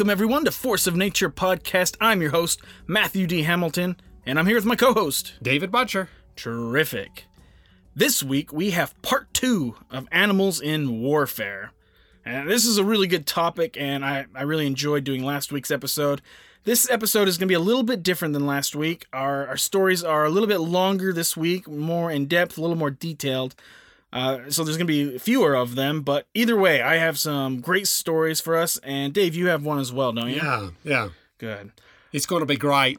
Welcome, everyone, to Force of Nature podcast. I'm your host, Matthew D. Hamilton, and I'm here with my co host, David Butcher. Terrific. This week, we have part two of Animals in Warfare. And this is a really good topic, and I, I really enjoyed doing last week's episode. This episode is going to be a little bit different than last week. Our, our stories are a little bit longer this week, more in depth, a little more detailed. Uh, so there's going to be fewer of them, but either way, I have some great stories for us. And Dave, you have one as well, don't you? Yeah, yeah. Good. It's going to be great.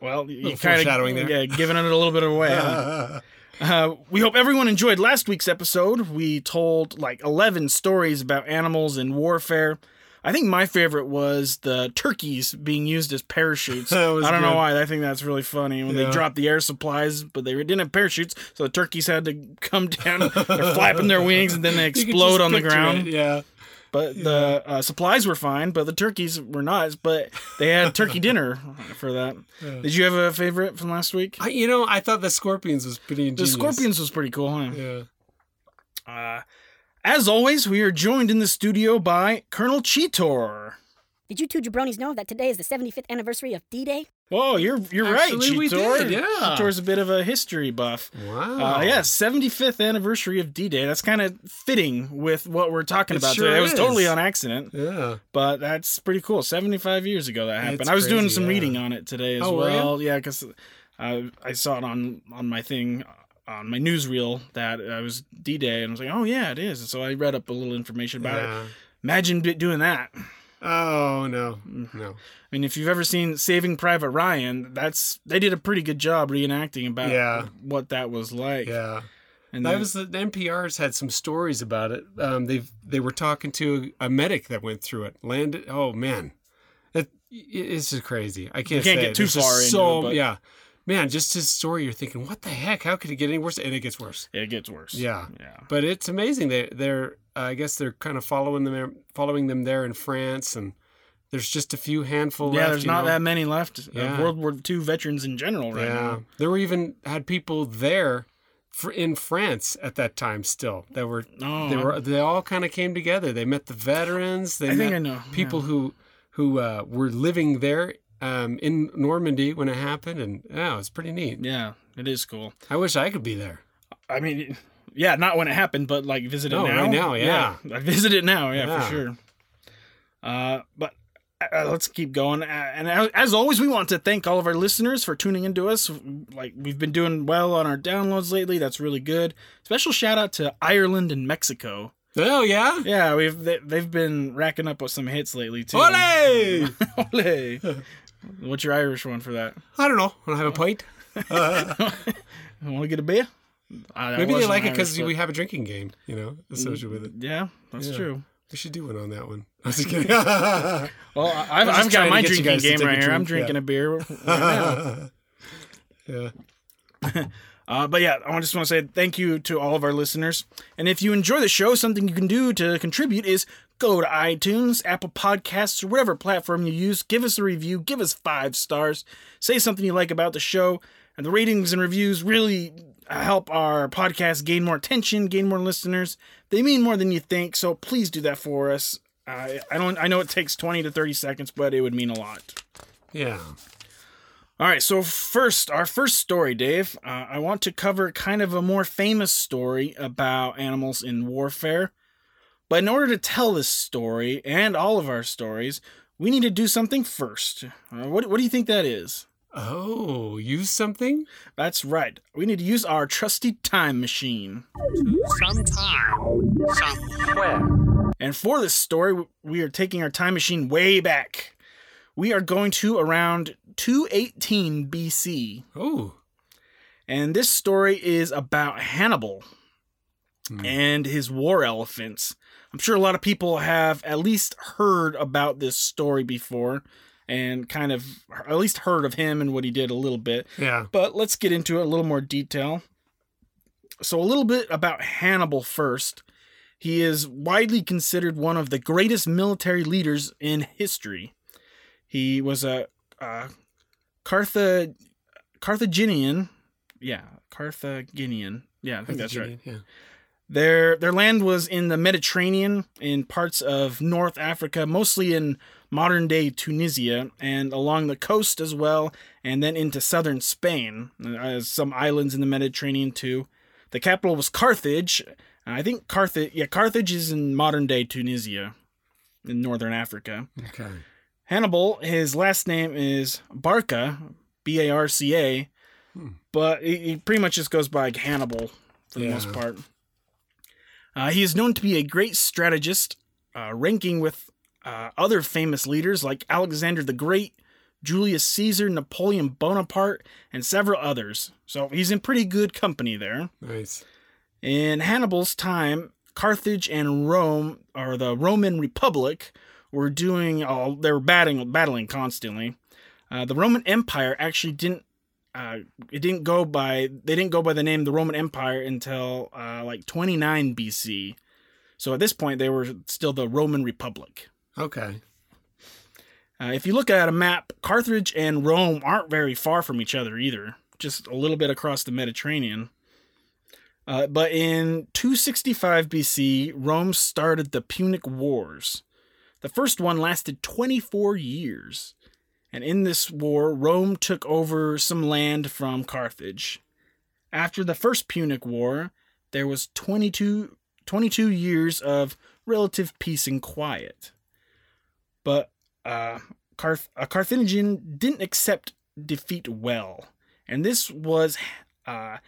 Well, you kind foreshadowing of there. yeah, giving it a little bit away. huh? Uh, we hope everyone enjoyed last week's episode. We told like 11 stories about animals in warfare. I think my favorite was the turkeys being used as parachutes. I don't know why. I think that's really funny when they dropped the air supplies, but they didn't have parachutes, so the turkeys had to come down. They're flapping their wings and then they explode on the ground. it, Yeah. But the uh, supplies were fine, but the turkeys were not. But they had turkey dinner for that. Did you have a favorite from last week? I, you know, I thought the scorpions was pretty The scorpions was pretty cool, huh? Yeah. Uh, as always, we are joined in the studio by Colonel Cheetor. Did you two jabronis know that today is the 75th anniversary of D-Day? Oh, you're you're Actually, right, we Cheetor. did, yeah. Cheetor's a bit of a history buff. Wow. Uh, yeah, 75th anniversary of D-Day. That's kind of fitting with what we're talking It about sure today. It was totally on accident, Yeah. but that's pretty cool. 75 years ago that happened. It's I was doing some yeah. reading on it today as Oh, well. Yeah, because uh, I saw it on on my thing on my newsreel that I was D-Day, and I was like, oh yeah, it is. And So I read up a little information about it. Imagine doing that. Oh no, no. I mean, if you've ever seen Saving Private Ryan, that's they did a pretty good job reenacting about Yeah. what that was like. Yeah. and That then- was the, the NPR's had some stories about it. Um, they they were talking to a medic that went through it. Landed. Oh man, it, it's just crazy. I can't. You can't say get it. too There's far into So it, but- yeah, man, just his story. You're thinking, what the heck? How could it get any worse? And it gets worse. it gets worse. Yeah. yeah. But it's amazing. They they're uh, I guess they're kind of following them there- following them there in France, and there's just a few handful Yeah, left. there's not know? that many left Yeah. World War II veterans in general right yeah, now. there were even had people there. For, in France at that time, still that were Oh, they were they all kind of came together. They met the veterans. They I think met I know. people who who uh, were living there um, in Normandy when it happened, and yeah, it was pretty neat. Yeah, it is cool. I wish I could be there. I mean, yeah, not when it happened, but like visit it No, now. right now, yeah. I visit it now. Yeah, Yeah. for sure. Uh, but uh, let's keep going. Uh, and as- as always, we want to thank all of our listeners for tuning into us. Like we've been doing well on our downloads lately. That's really good. Special shout out to Ireland and Mexico. Oh yeah, Yeah, we've they, they've been racking up with some hits lately too. Ole! Ole! What's your Irish one for that? I don't know. I want to have a pint? I want to get a beer? Uh, that Maybe they like it because but- we have a drinking game, you know, associated with it. Yeah, that's Yeah. true. We should do one on that one. I was just kidding. Well, I- I've, I've got my drinking game right here. I'm drinking yeah. a beer. Right yeah. Uh, but yeah, I just want to say thank you to all of our listeners. And if you enjoy the show, something you can do to contribute is go to iTunes, Apple Podcasts, or whatever platform you use. Give us a review, give us five stars, say something you like about the show. And the ratings and reviews really help our podcast gain more attention, gain more listeners. They mean more than you think, so please do that for us. Uh, I don't. I know it takes twenty to thirty seconds, but it would mean a lot. Yeah. All right, so first, our first story, Dave. Uh, I want to cover kind of a more famous story about animals in warfare. But in order to tell this story and all of our stories, we need to do something first. Uh, what, what do you think that is? Oh, use something? That's right. We need to use our trusty time machine. Sometime. Somewhere. And for this story, we are taking our time machine way back. We are going to around 218 BC. Oh. And this story is about Hannibal Hmm. and his war elephants. I'm sure a lot of people have at least heard about this story before and kind of at least heard of him and what he did a little bit. Yeah. But let's get into it a little more detail. So, a little bit about Hannibal first. He is widely considered one of the greatest military leaders in history. He was a, uh Cartha, Carthaginian, yeah, Carthaginian, yeah, I think that's right. Yeah. Their their land was in the Mediterranean, in parts of North Africa, mostly in modern day Tunisia, and along the coast as well, and then into southern Spain, some islands in the Mediterranean too. The capital was Carthage. I think Carthage, yeah, Carthage is in modern day Tunisia, in northern Africa. Okay. Hannibal, his last name is Barca, B A R C A, hmm. but he, he pretty much just goes by Hannibal for the Yeah. most part. Uh, he is known to be a great strategist, uh, ranking with uh, other famous leaders like Alexander the Great, Julius Caesar, Napoleon Bonaparte, and several others. So he's in pretty good company there. Nice. In Hannibal's time, Carthage and Rome, or the Roman Republic, were doing all they were battling battling constantly. Uh, the Roman Empire actually didn't uh, it didn't go by they didn't go by the name the Roman Empire until uh, like 29 BC. So at this point they were still the Roman Republic. Okay. Uh, if you look at a map, Carthage and Rome aren't very far from each other either, just a little bit across the Mediterranean. Uh, but in 265 BC, Rome started the Punic Wars. The first one lasted 24 years. And in this war, Rome took over some land from Carthage. After the first Punic War, there was 22, 22 years of relative peace and quiet. But uh, Carth- a Carthaginian didn't accept defeat well, and this was uh,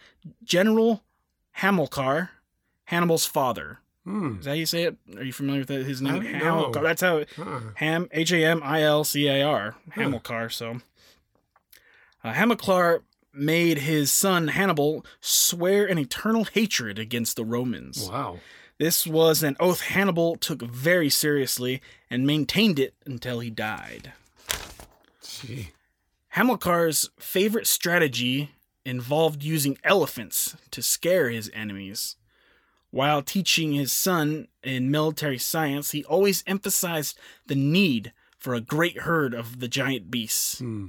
General Hamilcar, Hannibal's father. Hmm. Is that how you say it? Are you familiar with that- his name? Hamilcar. That's how Huh. Ham H A M I L C A R Hamilcar. So uh, Hamilcar made his son Hannibal swear an eternal hatred against the Romans. Wow. This was an oath Hannibal took very seriously and maintained it until he died. Gee. Hamilcar's favorite strategy involved using elephants to scare his enemies. While teaching his son in military science, he always emphasized the need for a great herd of the giant beasts. Hmm.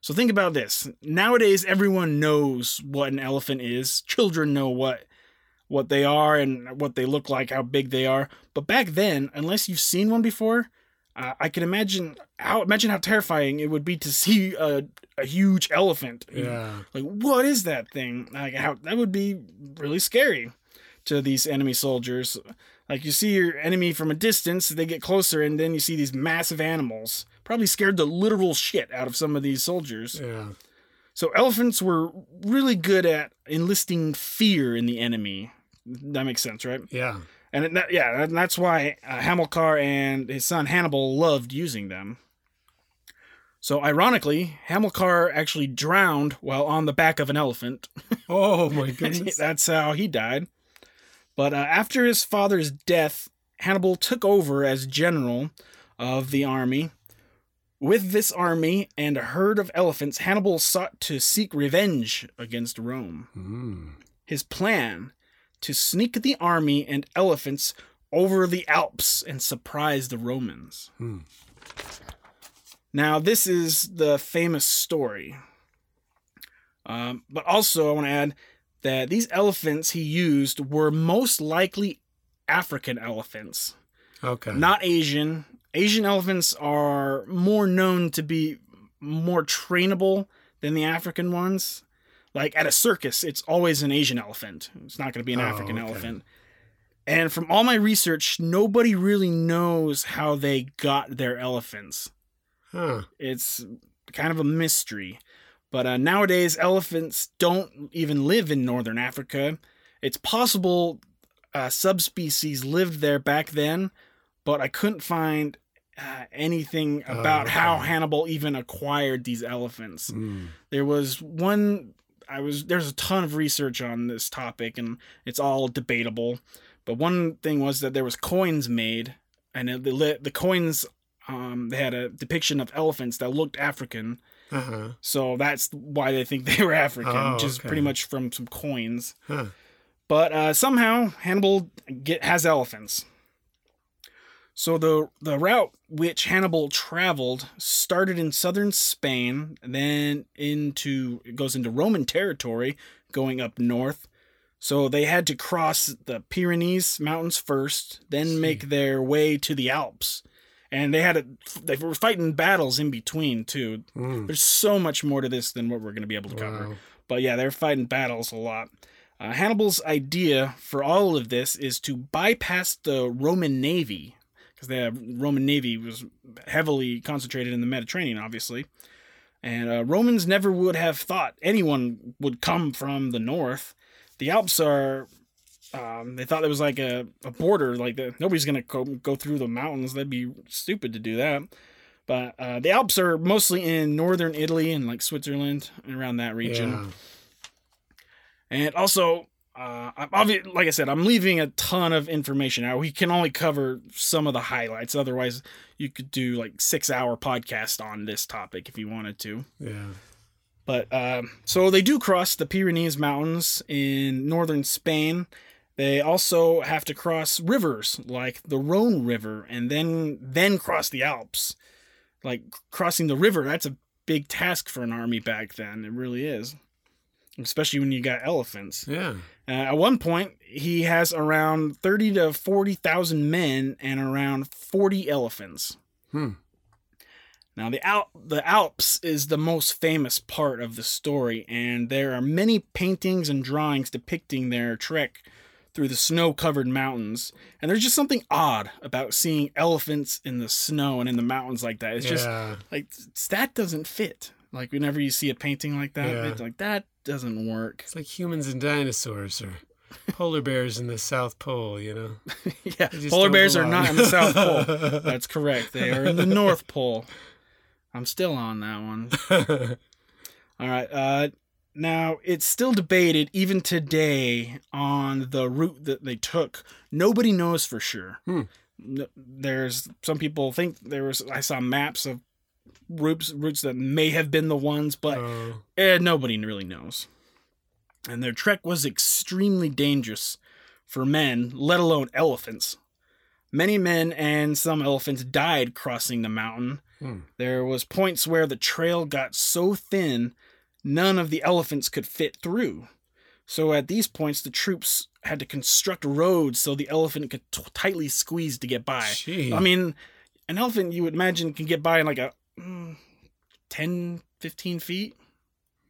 So think about this. Nowadays everyone knows what an elephant is. Children know what what they are and what they look like, how big they are. But back then, unless you've seen one before, uh, I can imagine how imagine how terrifying it would be to see a, a huge elephant. Yeah. Like what is that thing? Like how that would be really scary to these enemy soldiers. Like you see your enemy from a distance, they get closer, and then you see these massive animals. Probably scared the literal shit out of some of these soldiers. Yeah. So elephants were really good at enlisting fear in the enemy. That makes sense, right? Yeah. And it, yeah, and that's why uh, Hamilcar and his son Hannibal loved using them. So ironically, Hamilcar actually drowned while on the back of an elephant. Oh my goodness. That's how he died. But uh, after his father's death, Hannibal took over as general of the army. With this army and a herd of elephants, Hannibal sought to seek revenge against Rome. Hmm. His plan to sneak the army and elephants over the Alps and surprise the Romans. Hmm. Now, this is the famous story. Um, but also, I want to add that these elephants he used were most likely African elephants, Okay. not Asian. Asian elephants are more known to be more trainable than the African ones. Like at a circus, it's always an Asian elephant. It's not going to be an Oh, African okay. elephant. And from all my research, nobody really knows how they got their elephants. Huh. It's kind of a mystery. But uh, nowadays, elephants don't even live in northern Africa. It's possible uh, subspecies lived there back then, but I couldn't find uh, anything Oh, about how. Hannibal even acquired these elephants. Hmm. There was one. I was there's a ton of research on this topic, and it's all debatable. But one thing was that there was coins made, and it, the, the coins um, they had a depiction of elephants that looked African. Uh-huh. So that's why they think they were African, Oh, just okay. pretty much from some coins. Huh. But uh, somehow Hannibal get, has elephants. So the the route which Hannibal traveled started in southern Spain, then into it goes into Roman territory, going up north. So they had to cross the Pyrenees mountains first, then make their way to the Alps. And they had a, they were fighting battles in between too. Mm. There's so much more to this than what we're going to be able to cover. Wow. But yeah, they're fighting battles a lot. Uh, Hannibal's idea for all of this is to bypass the Roman navy because the Roman navy was heavily concentrated in the Mediterranean, obviously. And uh, Romans never would have thought anyone would come from the north. The Alps are. Um, they thought it was like a, a border, like the, nobody's gonna go, go through the mountains. That'd be stupid to do that. But uh, the Alps are mostly in northern Italy and like Switzerland and around that region. Yeah. And also, uh, I'm obvi- like I said, I'm leaving a ton of information out. We can only cover some of the highlights. Otherwise, you could do like six hour podcast on this topic if you wanted to. Yeah. But um, so they do cross the Pyrenees Mountains in northern Spain. They also have to cross rivers like the Rhone River and then then cross the Alps. Like crossing the river, that's a big task for an army back then. It really is. Especially when you got elephants. Yeah. Uh, at one point, he has around 30 to 40,000 men and around 40 elephants. Hmm. Now, the, Al- the Alps is the most famous part of the story, and there are many paintings and drawings depicting their trek through the snow covered mountains. And there's just something odd about seeing elephants in the snow and in the mountains like that. It's just like that doesn't fit. Like, whenever you see a painting like that, Yeah. it's like that doesn't work. It's like humans and dinosaurs or polar bears in the South Pole, you know? yeah, polar bears are not in the South Pole. That's correct. They are in the North Pole. I'm still on that one. All right. Uh, now it's still debated even today on the route that they took. Nobody knows for sure. Hmm. There's some people think there was. I saw maps of routes routes that may have been the ones, but Oh, eh, nobody really knows. And their trek was extremely dangerous for men, let alone elephants. Many men and some elephants died crossing the mountain. Hmm. There was points where the trail got so thin none of the elephants could fit through. So at these points the troops had to construct roads so the elephant could t- tightly squeeze to get by. gee. I mean, an elephant you would imagine can get by in like a mm, 10 15 feet.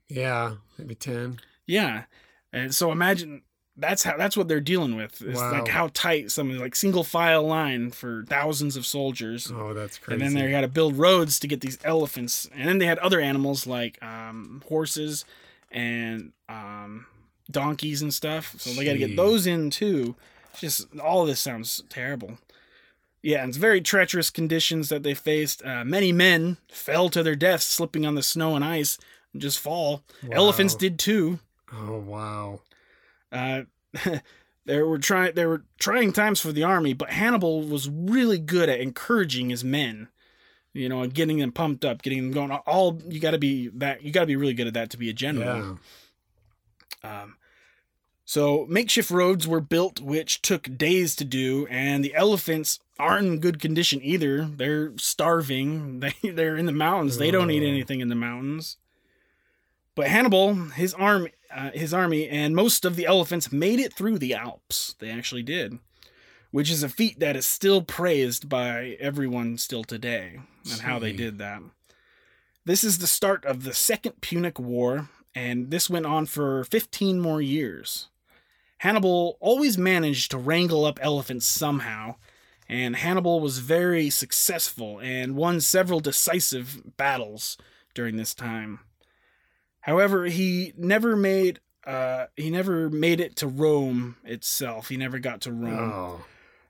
yeah, maybe 10. Yeah, and so imagine that's how that's what they're dealing with. Is Wow. like how tight some like single file line for thousands of soldiers. Oh, that's crazy And then they had to build roads to get these elephants, and then they had other animals like um, horses and um, donkeys and stuff. So they got to get those in too. Just all of this sounds terrible. Yeah, and it's very treacherous conditions that they faced. Uh, many men fell to their deaths slipping on the snow and ice and just fall. Elephants did too. Oh, wow. Uh, there were trying there were trying times for the army, but Hannibal was really good at encouraging his men. You know, and getting them pumped up, getting them going. All you got to be that you got to be really good at that to be a general. Yeah. Um, so makeshift roads were built, which took days to do, and the elephants aren't in good condition either. They're starving. They they're in the mountains. They don't eat Oh. anything in the mountains. But Hannibal, his army, uh, his army, and most of the elephants made it through the Alps. They actually did, which is a feat that is still praised by everyone still today, and how they did that. This is the start of the Second Punic War, and this went on for 15 more years. Hannibal always managed to wrangle up elephants somehow, and Hannibal was very successful and won several decisive battles during this time. However, he never made uh, he never made it to Rome itself. He never got to Rome. Oh.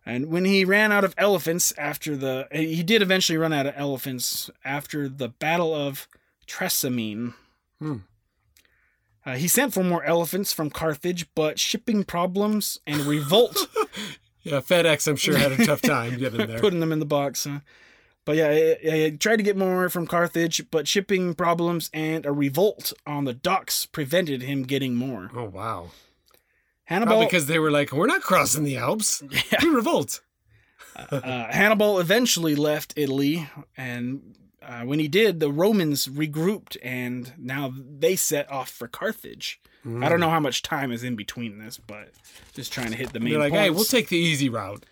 And when he ran out of elephants after the he did eventually run out of elephants after the Battle of Trasimene. Hmm. Uh, he sent for more elephants from Carthage, but shipping problems and revolt Yeah, FedEx, I'm sure, had a tough time getting there. putting them in the box. Huh? But yeah, he, he tried to get more from Carthage, but shipping problems and a revolt on the docks prevented him getting more. oh, wow. Hannibal, Probably because they were like, we're not crossing the Alps. Yeah. We revolt. uh, Hannibal eventually left Italy, and uh, when he did, the Romans regrouped, and now they set off for Carthage. I don't know how much time is in between this, but just trying to hit the main They're like, hey, we'll take the easy route.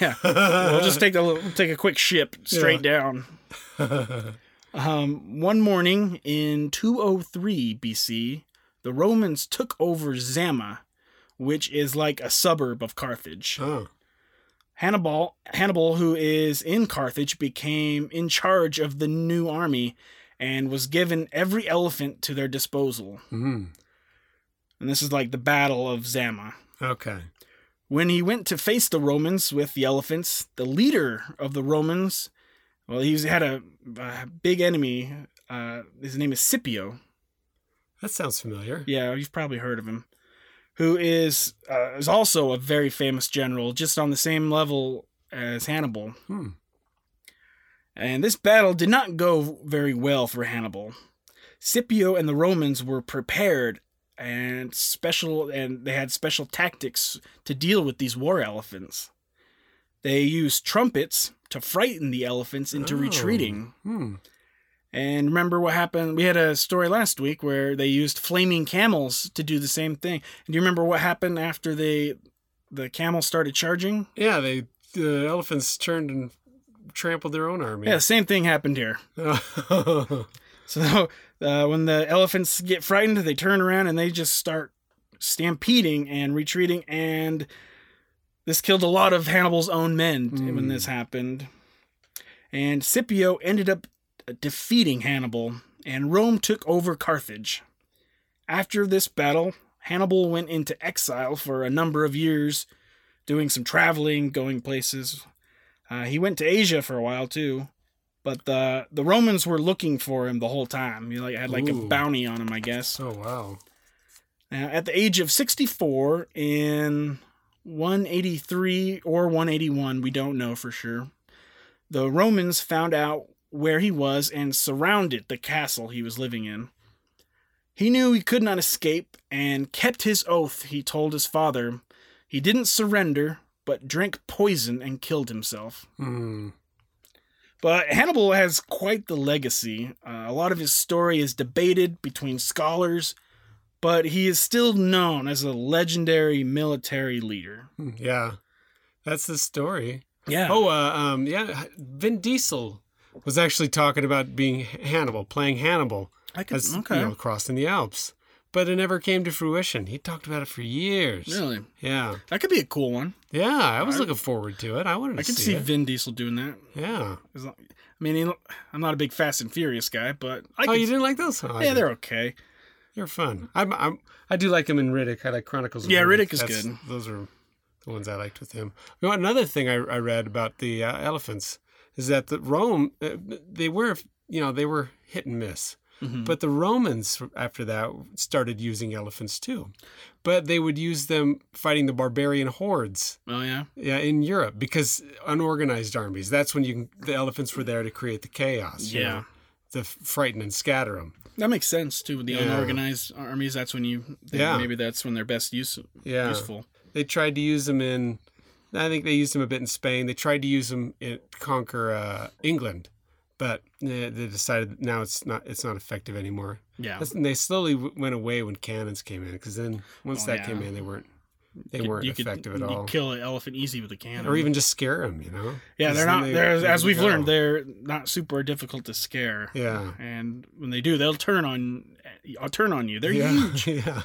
Yeah, we'll just take the we'll take a quick ship straight down. um, one morning in 203 BC, the Romans took over Zama, which is like a suburb of Carthage. Oh, Hannibal, Hannibal, who is in Carthage, became in charge of the new army and was given every elephant to their disposal. hmm And this is like the Battle of Zama. okay. When he went to face the Romans with the elephants, the leader of the Romans, well, he had a, a big enemy. Uh, his name is Scipio. That sounds familiar. Yeah, you've probably heard of him. Who is uh, is also a very famous general, just on the same level as Hannibal. Hmm. And this battle did not go very well for Hannibal. Scipio and the Romans were prepared and special and they had special tactics to deal with these war elephants. They used trumpets to frighten the elephants into Oh. retreating. Hmm. And remember what happened? We had a story last week where they used flaming camels to do the same thing. And do you remember what happened after they the camels started charging? Yeah, they the elephants turned and trampled their own army. Yeah, the same thing happened here. So uh, when the elephants get frightened, they turn around and they just start stampeding and retreating. And this killed a lot of Hannibal's own men when Hmm. this happened. And Scipio ended up defeating Hannibal, and Rome took over Carthage. After this battle, Hannibal went into exile for a number of years, doing some traveling, going places. Uh, he went to Asia for a while too, but the the Romans were looking for him the whole time. He like had like a bounty on him, I guess. oh wow. Now, at the age of 64 in 183 or 181, we don't know for sure. The Romans found out where he was and surrounded the castle he was living in. He knew he could not escape and kept his oath he told his father. He didn't surrender, but drank poison and killed himself. Hmm. But Hannibal has quite the legacy. Uh, a lot of his story is debated between scholars, but he is still known as a legendary military leader. Hmm. Yeah, that's the story. Yeah. Oh, uh, um, yeah. Vin Diesel was actually talking about being Hannibal, playing Hannibal I could. as okay. you know, crossing the Alps, but it never came to fruition. He talked about it for years. really? Yeah, That could be a cool one. yeah. I was I- looking forward to it. I wanted to. I could see, see. Vin Diesel doing that. Yeah. I mean, I'm not a big Fast and Furious guy, but I oh, you didn't like those? Oh, yeah, they're okay. They're fun. I'm, I'm, I do like him in Riddick. I like Chronicles. Of Yeah, Riddick, Yeah, Riddick is That's- good. Those are the ones I liked with him. You know, another thing I, I read about the uh, elephants is that the Rome, uh, they were, you know, they were hit and miss. Mhm. But the Romans, after that, started using elephants too. But they would use them fighting the barbarian hordes Oh yeah. yeah, in Europe because unorganized armies. That's when you the elephants were there to create the chaos. you Yeah. know, to frighten and scatter them. That makes sense too. With the Yeah. unorganized armies, that's when you. Yeah. Maybe that's when they're best use, Yeah. useful. They tried to use them in. I think they used them a bit in Spain. They tried to use them in conquer uh, England, but eh, they decided now it's not. It's not effective anymore. Yeah. That's- And they slowly w- went away when cannons came in, because then once Oh, that yeah. came in, they weren't. They Could- weren't could- effective at you all. kill an elephant easy with a cannon, or even just scare them. You know. Yeah, they're not. they- They're they as we've go. learned, they're not super difficult to scare. Yeah. And when they do, they'll turn on, uh, turn on you. They're yeah. huge. yeah.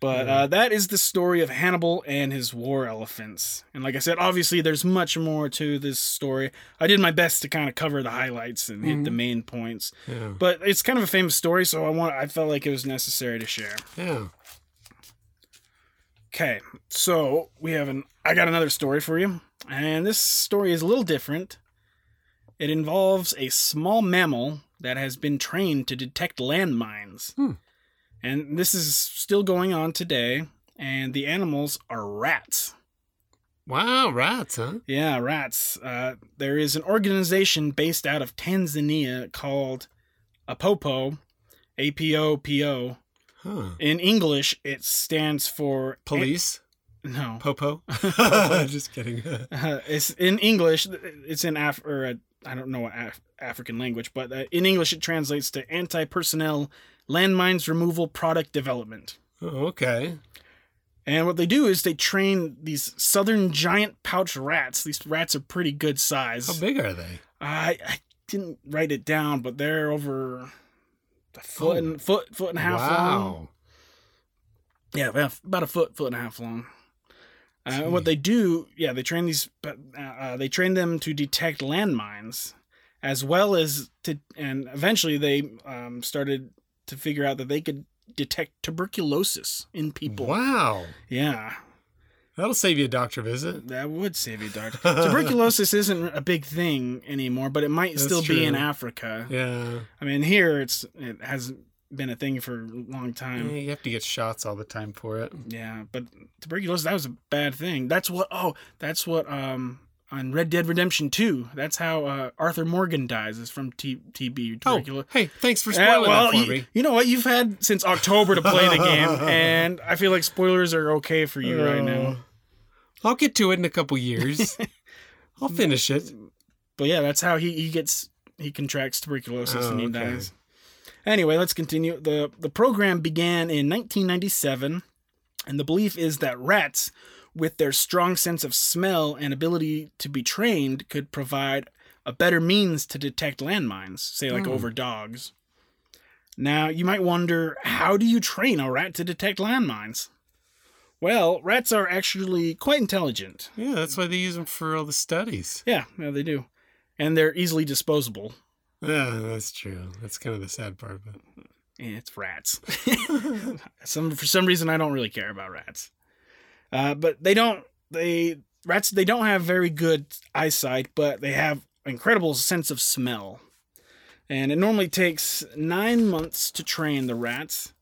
But uh, that is the story of Hannibal and his war elephants. And like I said, obviously there's much more to this story. I did my best to kind of cover the highlights and hit the Mhm. main points. Yeah. But it's kind of a famous story, so I want. I felt like it was necessary to share. Yeah. Okay, so we have an. I got another story for you, and this story is a little different. It involves a small mammal that has been trained to detect landmines, Hmm. And this is still going on today. And the animals are rats. Wow, rats, huh? Yeah, rats. Uh, there is an organization based out of Tanzania called APOPO, A P O P O. Huh. In English, it stands for Police? no. Popo? Just kidding. Uh, it's in English. It's in Af or uh, I don't know what Af- African language, but uh, in English it translates to anti-personnel landmines removal product development. Oh, okay. And what they do is they train these southern giant pouch rats. These rats are pretty good size. How big are they? I, I didn't write it down, but they're over a foot Oh. and foot foot and a half long. wow. Yeah, about about a foot foot and a half long. Uh, and what they do, yeah, they train these, uh, uh, they train them to detect landmines, as well as to, and eventually they um, started to figure out that they could detect tuberculosis in people. Wow. Yeah, That'll save you a doctor visit. that would save you, a doctor. Tuberculosis isn't a big thing anymore, but it might That's still be in. Africa. Yeah. I mean, here it's it hasn't been a thing for a long time. Yeah. You have to get shots all the time for it. Yeah, but tuberculosis that was a bad thing. That's what oh, that's what um on Red Dead Redemption 2, that's how uh, Arthur Morgan dies is from T- TB Oh, hey, thanks for Uh, spoiling well, that for you, you know what? You've had since October to play the game, and I feel like spoilers are okay for you right now. Uh, I'll get to it in a couple years. I'll finish it. But yeah, that's how he, he gets he contracts tuberculosis Oh, and he okay. dies. Anyway, let's continue. the The program began in 1997, and the belief is that rats, with their strong sense of smell and ability to be trained, could provide a better means to detect landmines, say like Hmm. over dogs. Now, you might wonder, how do you train a rat to detect landmines? Well, rats are actually quite intelligent. Yeah, that's why they use them for all the studies. Yeah, yeah, they do. And they're easily disposable. Yeah, that's true. That's kind of the sad part of it. Eh, it's rats. some for some reason I don't really care about rats. Uh, but they don't they rats they don't have very good eyesight, but they have incredible sense of smell. And it normally takes nine months to train the rats.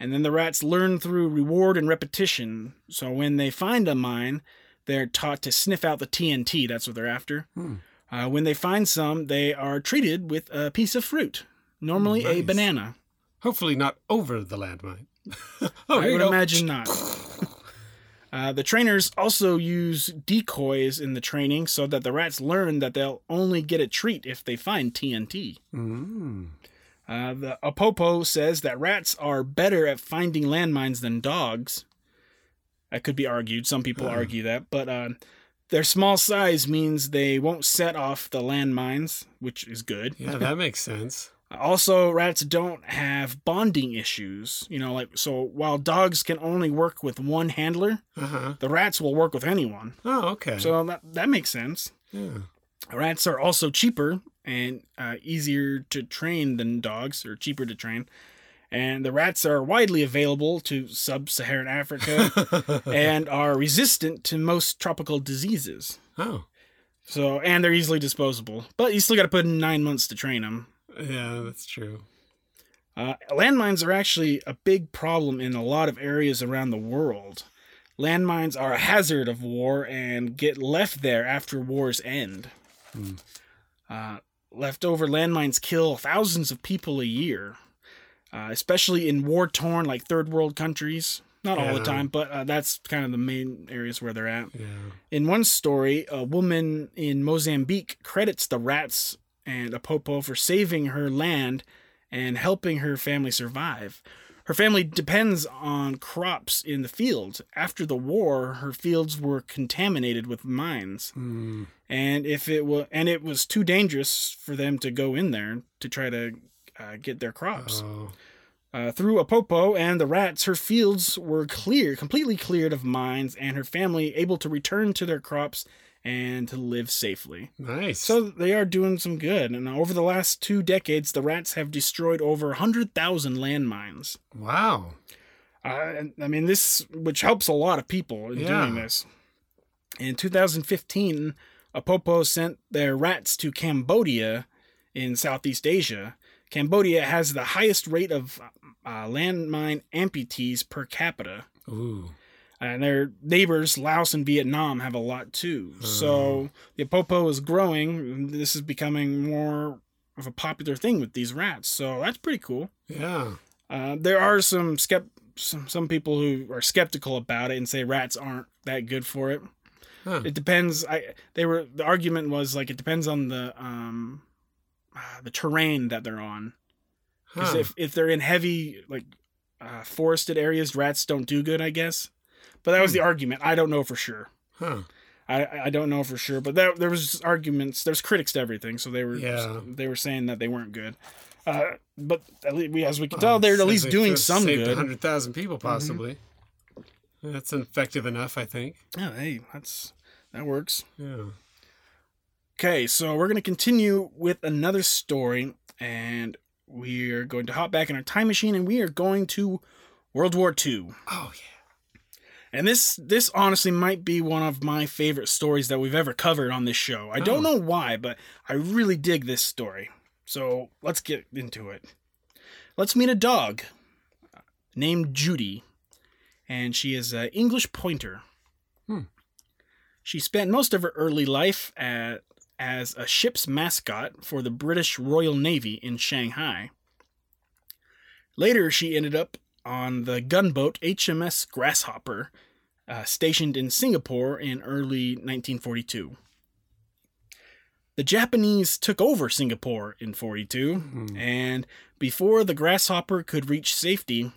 And then the rats learn through reward and repetition. So when they find a mine, they're taught to sniff out the TNT. That's what they're after. Hmm. Uh, when they find some, they are treated with a piece of fruit, normally a banana. Hopefully not over the landmine. oh, I would go. imagine not. Uh, the trainers also use decoys in the training so that the rats learn that they'll only get a treat if they find TNT. Mm. Uh, the Apopo says that rats are better at finding landmines than dogs. That could be argued. Some people Huh. argue that, but uh, their small size means they won't set off the landmines, which is good. Yeah, that makes sense. Also, rats don't have bonding issues. You know, like so while dogs can only work with one handler, Uh huh. the rats will work with anyone. Oh, okay. So that that makes sense. yeah. Rats are also cheaper and uh, easier to train than dogs, or cheaper to train. And the rats are widely available to sub-Saharan Africa and are resistant to most tropical diseases. oh, So, and they're easily disposable. But you still got to put in nine months to train them. yeah, that's true. Uh, landmines are actually a big problem in a lot of areas around the world. Landmines are a hazard of war and get left there after wars end. Hmm. Uh, leftover landmines kill thousands of people a year, uh, especially in war torn, like third world countries. Not all the time, but uh, that's kind of the main areas where they're at. Yeah. In one story, a woman in Mozambique credits the rats and a Apopo for saving her land and helping her family survive. Her family depends on crops in the fields. After the war, her fields were contaminated with mines, Mm. and if it was and it was too dangerous for them to go in there to try to uh, get their crops. Oh. Uh, through Apopo and the rats, her fields were clear, completely cleared of mines, and her family able to return to their crops and to live safely. Nice. So they are doing some good. And over the last two decades, the rats have destroyed over 100,000 landmines. wow. Uh, I mean, this, which helps a lot of people in Yeah. doing this. In 2015, Apopo sent their rats to Cambodia in Southeast Asia. Cambodia has the highest rate of uh, landmine amputees per capita. Ooh. And their neighbors, Laos and Vietnam, have a lot too. So the Apopo is growing. This is becoming more of a popular thing with these rats. So that's pretty cool. Yeah. Uh, there are some, skept- some some people who are skeptical about it and say rats aren't that good for it. Huh. It depends. I they were the argument was like it depends on the um uh, the terrain that they're on. Because Huh. if if they're in heavy like uh, forested areas, rats don't do good. I guess. But that was the argument. I don't know for sure. Huh. I, I don't know for sure, but that, there was arguments. There's critics to everything, so they were Yeah. they were saying that they weren't good. Uh, but at least we, as we can tell, they're at least doing some saved good. hundred thousand people, possibly. That's effective enough, I think. Yeah, hey, that's that works. Yeah. Okay, so we're gonna continue with another story, and we are going to hop back in our time machine, and we are going to World War II. Oh yeah. And this this honestly might be one of my favorite stories that we've ever covered on this show. I don't Oh. know why, but I really dig this story. So let's get into it. Let's meet a dog named Judy, and she is an English pointer. Hmm. She spent most of her early life at, as a ship's mascot for the British Royal Navy in Shanghai. Later, she ended up on the gunboat HMS Grasshopper, uh, stationed in Singapore in early 1942. The Japanese took over Singapore in 42, Hmm. and before the Grasshopper could reach safety,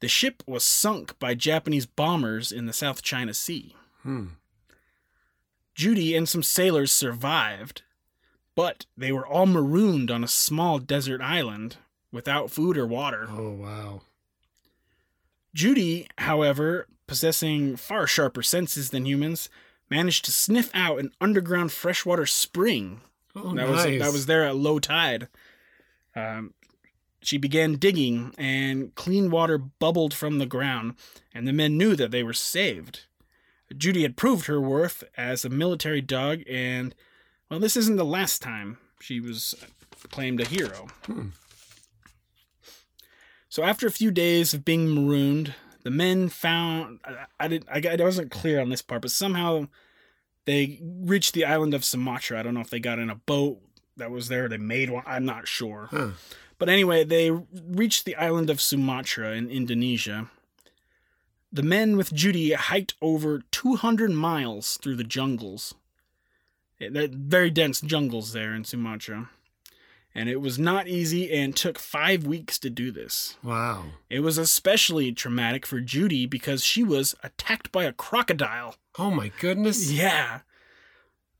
the ship was sunk by Japanese bombers in the South China Sea. Hmm. Judy and some sailors survived, but they were all marooned on a small desert island without food or water. Oh wow. Judy, however, possessing far sharper senses than humans, managed to sniff out an underground freshwater spring Oh that nice. was that was there at low tide. Um, she began digging, and clean water bubbled from the ground, and the men knew that they were saved. Judy had proved her worth as a military dog, and well, this isn't the last time she was claimed a hero. Hmm. So after a few days of being marooned, the men found I, I didn't I, got- I wasn't clear on this part, but somehow they reached the island of Sumatra. I don't know if they got in a boat that was there. They made one. I'm not sure. Huh. But anyway, they reached the island of Sumatra in Indonesia. The men with Judy hiked over 200 miles through the jungles. Eh, They're very dense jungles there in Sumatra. And it was not easy and took five weeks to do this. Wow. It was especially traumatic for Judy because she was attacked by a crocodile. Oh my goodness. Yeah.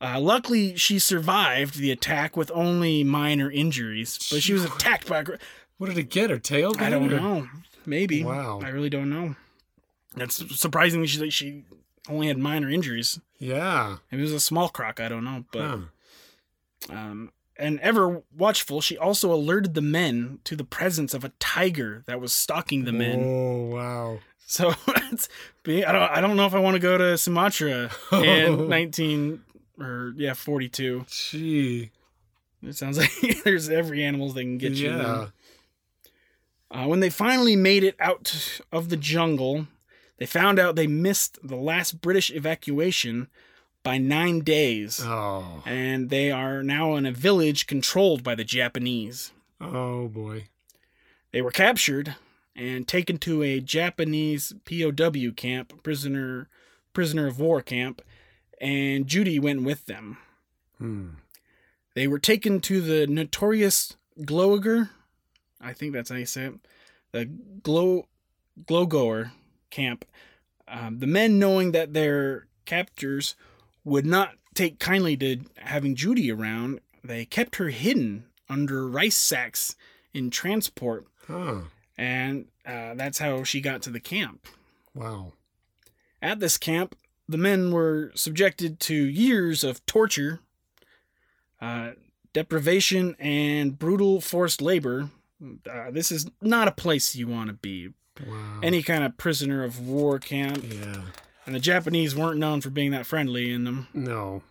Uh, luckily, she survived the attack with only minor injuries, but she was attacked by a. cro- What did it get? Her tail? I don't know. Maybe. Wow. I really don't know. That's surprising. She she only had minor injuries. Yeah. Maybe it was a small croc. I don't know. But Huh. um, and ever watchful, she also alerted the men to the presence of a tiger that was stalking the men. Oh wow. So being, I don't I don't know if I want to go to Sumatra in 19 or yeah 42. Gee. It sounds like there's every animal they can get you. yeah. Uh, when they finally made it out of the jungle, they found out they missed the last British evacuation by nine days, Oh. and they are now in a village controlled by the Japanese. Oh boy. They were captured and taken to a Japanese POW camp, prisoner prisoner of war camp, and Judy went with them. Hmm. They were taken to the notorious Gloger, I think that's how you say it, the Glow Glowgoer camp. Um, the men, knowing that their captors would not take kindly to having Judy around, they kept her hidden under rice sacks in transport, Huh. and uh, that's how she got to the camp. Wow. At this camp, the men were subjected to years of torture, uh, deprivation, and brutal forced labor. Uh, this is not a place you want to be. Wow. Any kind of prisoner of war camp. Yeah. And the Japanese weren't known for being that friendly in them. No.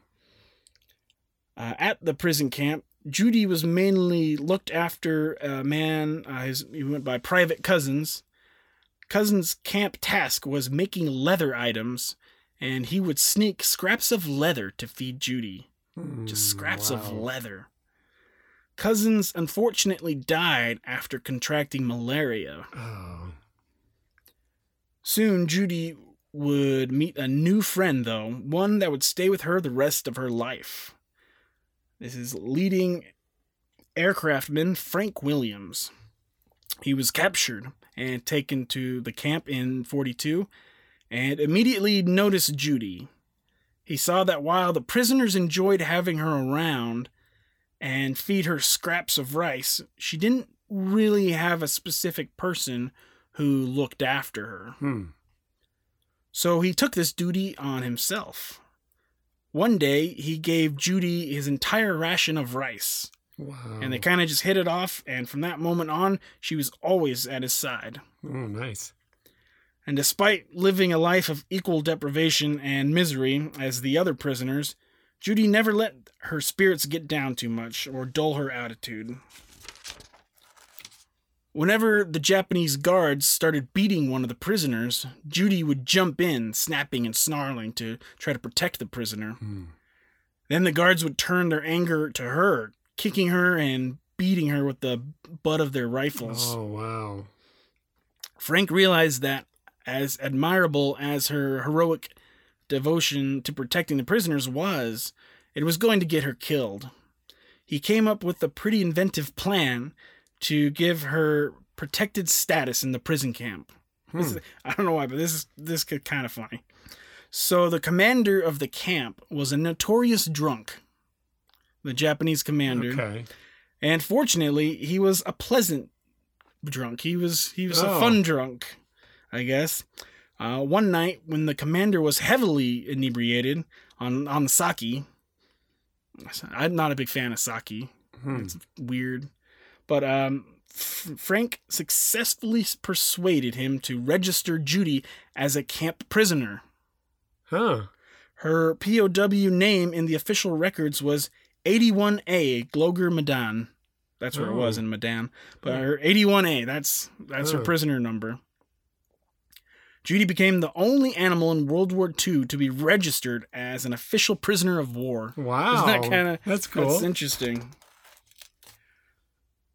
Uh, at the prison camp, Judy was mainly looked after a man, uh, his, he went by Private Cousins. Cousins' camp task was making leather items, and he would sneak scraps of leather to feed Judy. Just Hmm, scraps of leather. Cousins unfortunately died after contracting malaria. Oh. Soon, Judy would meet a new friend, though, one that would stay with her the rest of her life. This is leading aircraftman Frank Williams. He was captured and taken to the camp in 42 and immediately noticed Judy. He saw that while the prisoners enjoyed having her around and feed her scraps of rice, she didn't really have a specific person who looked after her. Hmm. So he took this duty on himself. One day, he gave Judy his entire ration of rice, Wow. and they kind of just hit it off, and from that moment on, she was always at his side. oh, nice. And despite living a life of equal deprivation and misery as the other prisoners, Judy never let her spirits get down too much or dull her attitude. Whenever the Japanese guards started beating one of the prisoners, Judy would jump in, snapping and snarling to try to protect the prisoner. Hmm. Then the guards would turn their anger to her, kicking her and beating her with the butt of their rifles. Oh, wow. Frank realized that, as admirable as her heroic devotion to protecting the prisoners was, it was going to get her killed. He came up with a pretty inventive plan to give her protected status in the prison camp. This is- I don't know why, but this is this is kind of funny. So the commander of the camp was a notorious drunk. The Japanese commander. Okay. And fortunately, he was a pleasant drunk. He was he was a Oh. fun drunk, I guess. Uh, one night when the commander was heavily inebriated on on sake, I'm not a big fan of sake. Hmm. It's weird, but um, Frank successfully persuaded him to register Judy as a camp prisoner. Huh. Her POW name in the official records was 81A Gloger Medan. That's where it was Oh. in Medan. But her 81A, that's that's her Oh. prisoner number. Judy became the only animal in World War II to be registered as an official prisoner of war. Wow. Isn't that kind of That's cool. That's interesting.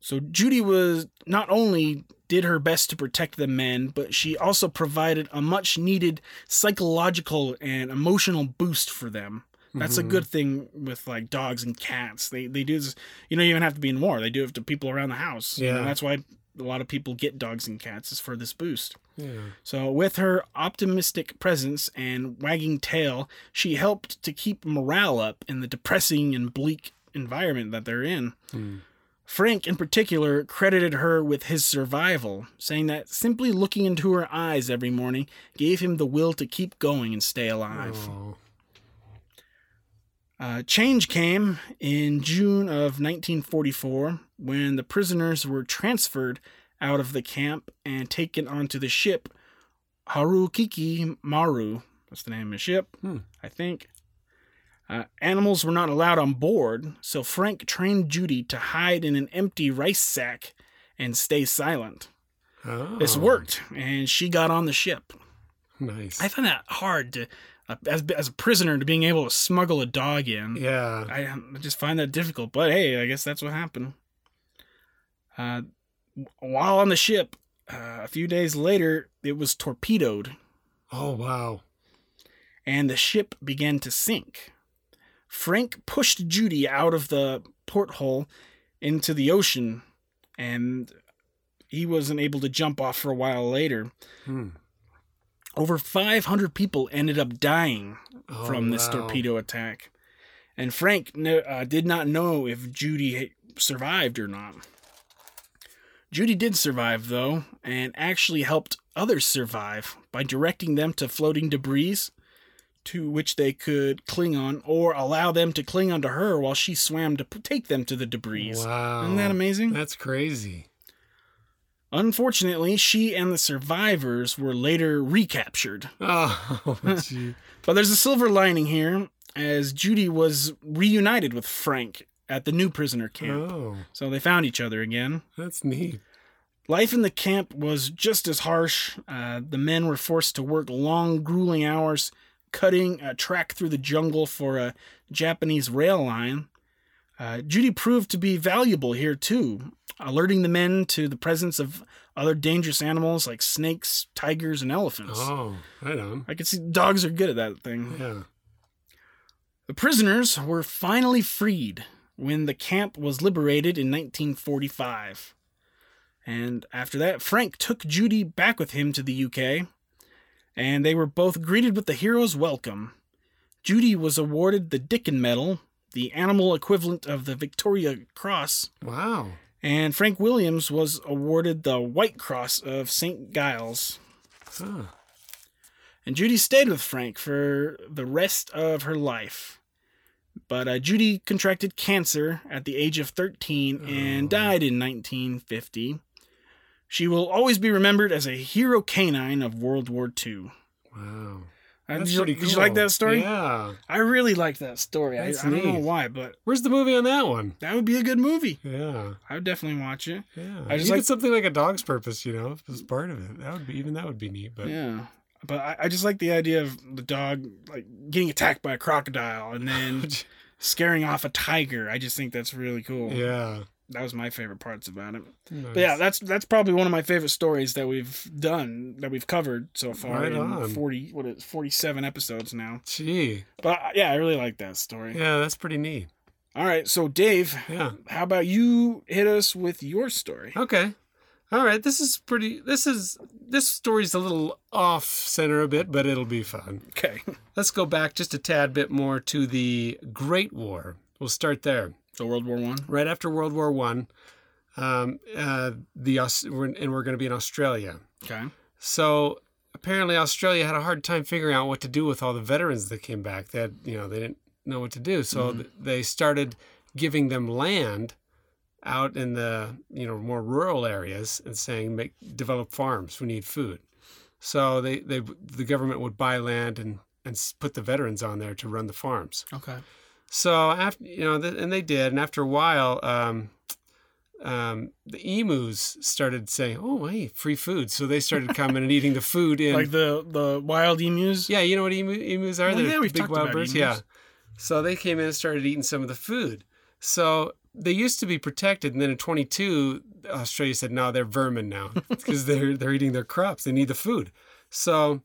So Judy was not only did her best to protect the men, but she also provided a much needed psychological and emotional boost for them. That's a Mhm. good thing with like dogs and cats. They they do this. You don't even have to be in war. They do it to people around the house. You know, Yeah. that's why a lot of people get dogs and cats is for this boost. yeah. So, with her optimistic presence and wagging tail, she helped to keep morale up in the depressing and bleak environment that they're in. Hmm. Frank, in particular, credited her with his survival, saying that simply looking into her eyes every morning gave him the will to keep going and stay alive. Oh. Uh, change came in June of 1944 when the prisoners were transferred out of the camp and taken onto the ship Harukiku Maru. That's the name of the ship, Hmm. I think. Uh, animals were not allowed on board, so Frank trained Judy to hide in an empty rice sack and stay silent. Oh. This worked, and she got on the ship. Nice. I find that hard to, uh, as as a prisoner, to being able to smuggle a dog in. yeah. I, um, I just find that difficult. But hey, I guess that's what happened. Uh, while on the ship, uh, a few days later, it was torpedoed, Oh wow. and the ship began to sink. Frank pushed Judy out of the porthole into the ocean, and he wasn't able to jump off for a while later. Hmm. Over 500 people ended up dying Oh, from this wow. torpedo attack. And Frank uh, did not know if Judy survived or not. Judy did survive, though, and actually helped others survive by directing them to floating debris to which they could cling on, or allow them to cling onto her while she swam to p- take them to the debris. Wow. Isn't that amazing? That's crazy. Unfortunately, she and the survivors were later recaptured. Oh. But there's a silver lining here, as Judy was reunited with Frank at the new prisoner camp. oh, So they found each other again. that's neat. Life in the camp was just as harsh. Uh, the men were forced to work long, grueling hours, cutting a track through the jungle for a Japanese rail line. Uh, Judy proved to be valuable here too, alerting the men to the presence of other dangerous animals like snakes, tigers, and elephants. Oh, right on. I can see dogs are good at that thing. Yeah. The prisoners were finally freed when the camp was liberated in 1945. And after that, Frank took Judy back with him to the UK, and they were both greeted with the hero's welcome. Judy was awarded the Dickin Medal, the animal equivalent of the Victoria Cross, Wow. and Frank Williams was awarded the White Cross of St. Giles. Huh. And Judy stayed with Frank for the rest of her life. But uh, Judy contracted cancer at the age of 13 and Oh. died in 1950. She will always be remembered as a hero canine of World War II. Wow. Uh, That's did, you, pretty did you like that story? Yeah. I really like that story. I, I don't know why, but Where's the movie on that one? that would be a good movie. Yeah. I would definitely watch it. Yeah. I just even like- something like a dog's purpose, you know, as part of it. That would be even that would be neat. But Yeah. But I, I just like the idea of the dog like getting attacked by a crocodile and then scaring off a tiger. I just think that's really cool. yeah. That was my favorite parts about it. Nice. But yeah, that's that's probably one of my favorite stories that we've done that we've covered so far Right in on. 40 what is 47 episodes now. Gee. But uh, yeah, I really like that story. Yeah, that's pretty neat. All right, so Dave, Yeah. how about you hit us with your story? Okay. All right. This is pretty. This is this story's a little off center a bit, but it'll be fun. Okay. Let's go back just a tad bit more to the Great War. We'll start there. So World War 1. Right after World War One, um, uh, the Aus- we're- and we're going to be in Australia. Okay. So apparently Australia had a hard time figuring out what to do with all the veterans that came back. That you know they didn't know what to do, so th- they started giving them land out in the you know more rural areas and saying make develop farms. We need food. So they they the government would buy land and and put the veterans on there to run the farms. Okay. So after you know, th- and they did, and after a while, um, um, the emus started saying, "Oh, hey, free food!" So they started coming and eating the food in. Like the the wild emus? yeah, you know what emu, emus are? Well, They're yeah, we've big talked wild about birds. emus. Yeah. So they came in and started eating some of the food. So they used to be protected, and then in 22, Australia said, "No, they're vermin now because they're they're eating their crops. They need the food." So,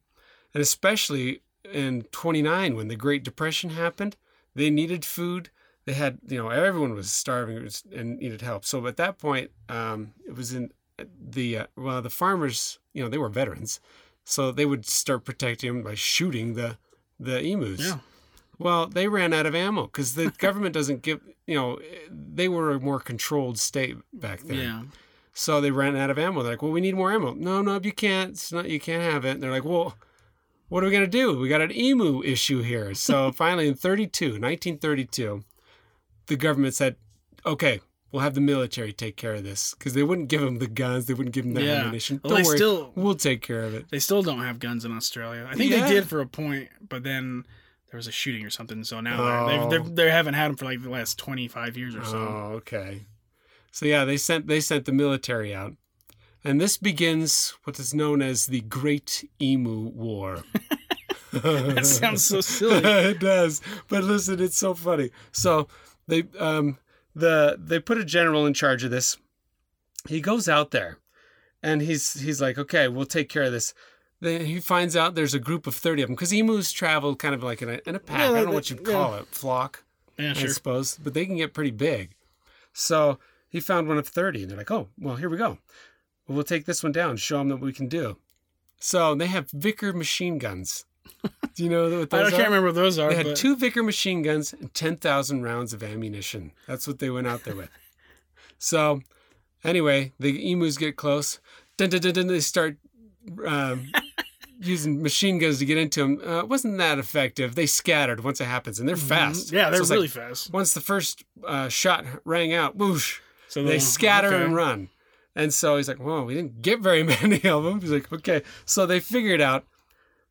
and especially in 29 when the Great Depression happened, they needed food. They had, you know, everyone was starving and needed help. So at that point, um, it was in the uh, well, the farmers, you know, they were veterans, so they would start protecting them by shooting the the emus. Yeah. Well, they ran out of ammo because the government doesn't give, you know, they were a more controlled state back then. Yeah. So they ran out of ammo. They're like, well, we need more ammo. No, no, you can't. It's not, you can't have it. And they're like, well, what are we going to do? We got an emu issue here. So finally, in 32, 1932, the government said, okay, we'll have the military take care of this because they wouldn't give them the guns. They wouldn't give them the Yeah. ammunition. Well, Don't they worry. still- we'll take care of it. They still don't have guns in Australia. I think Yeah. they did for a point, but then there was a shooting or something. So now Oh. they're, they're, they haven't had them for like the last 25 years or so. Oh, okay. So yeah, they sent they sent the military out. And this begins what is known as the Great Emu War. that sounds so silly. it does. But listen, it's so funny. So they um the they put a general in charge of this. He goes out there and he's he's like, okay, we'll take care of this. Then he finds out there's a group of 30 of them because emus travel kind of like in a, in a pack. Yeah, I don't know what you'd yeah. call it, flock. Yeah, I suppose, but they can get pretty big. So he found one of 30, and they're like, oh, well, here we go. Well, take this one down, show them what we can do. So they have Vicker machine guns. Do you know what those I those can't remember what those are. They had but two Vicker machine guns and 10,000 rounds of ammunition. That's what they went out there with. So, anyway, the emus get close. Dun, dun, dun, they start um, using machine guns to get into them. Uh, it wasn't that effective. They scattered once it happens, and they're fast. Mm-hmm. Yeah, they're So it's like, really fast. once the first uh, shot rang out, whoosh, So they the- scatter okay. and run. And so he's like, "Well, we didn't get very many of them." He's like, "Okay." So they figured out.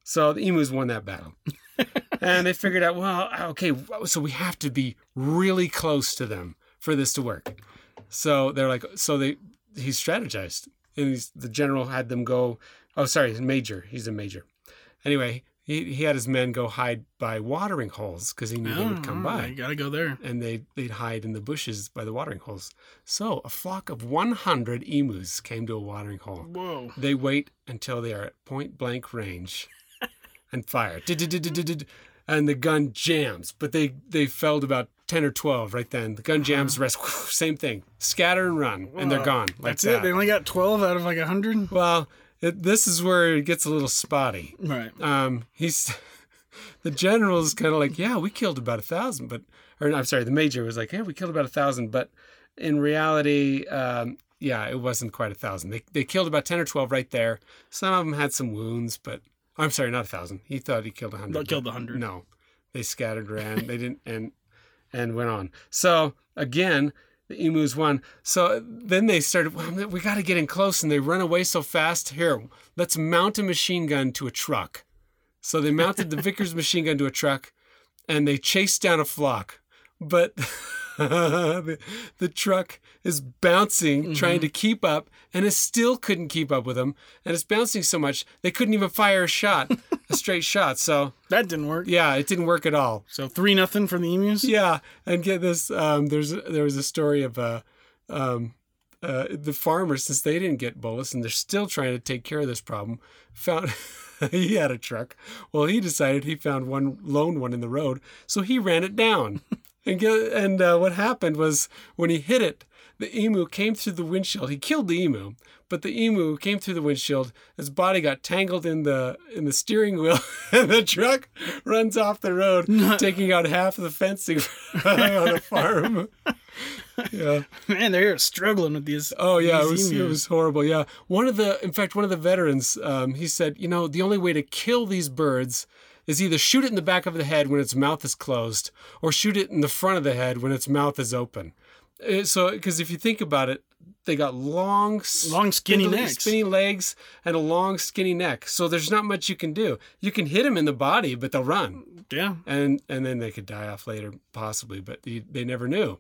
So the emus won that battle, and they figured out, well, okay, so we have to be really close to them for this to work. So they're like, so they he strategized, and the general had them go. Oh, sorry, he's a major. He's a major. Anyway, he, he had his men go hide by watering holes because he knew they would come Oh, by. You gotta go there. and they they'd hide in the bushes by the watering holes. So a flock of 100 emus came to a watering hole. Whoa. They wait until they are at point blank range and fire. And the gun jams, but they they felled about 10 or 12 right then. The gun jams, the rest same thing. Scatter and run, and they're gone. Like That's that. it. They only got twelve out of like hundred. Well, it, this is where it gets a little spotty. Right. Um, he's the general is kind of like, yeah, we killed about a thousand, but or I'm sorry, the major was like, yeah, we killed about a thousand, but in reality, um, yeah, it wasn't quite a thousand. They they killed about ten or twelve right there. Some of them had some wounds, but I'm sorry, not a thousand. He thought he killed a hundred. They killed a hundred. No, they scattered, ran. they didn't, and and went on. So again. The emus won. So then they started, well, we got to get in close, and they run away so fast. Here, let's mount a machine gun to a truck. So they mounted the Vickers machine gun to a truck and they chased down a flock. But the, the truck is bouncing, trying to keep up, and it still couldn't keep up with them. And it's bouncing so much, they couldn't even fire a shot, a straight shot. So, That didn't work. yeah, it didn't work at all. So three nothing for the emus. Yeah, and get this. Um, there's there was a story of uh, um, uh, the farmers since they didn't get bullets and they're still trying to take care of this problem. Found he had a truck. Well, he decided he found one lone one in the road, so he ran it down. And and uh, what happened was when he hit it, the emu came through the windshield. He killed the emu, but the emu came through the windshield. His body got tangled in the in the steering wheel, and the truck runs off the road, taking out half of the fencing on the farm. yeah. Man, they're struggling with these. Oh yeah, it these was it was horrible. Yeah, one of the in fact one of the veterans, um, he said, you know, the only way to kill these birds is either shoot it in the back of the head when its mouth is closed, or shoot it in the front of the head when its mouth is open. Uh, So, because if you think about it, they got long, Long, skinny necks. skinny legs, and a long, skinny neck. So there's not much you can do. You can hit them in the body, but they'll run Yeah. and and then they could die off later possibly but you, they never knew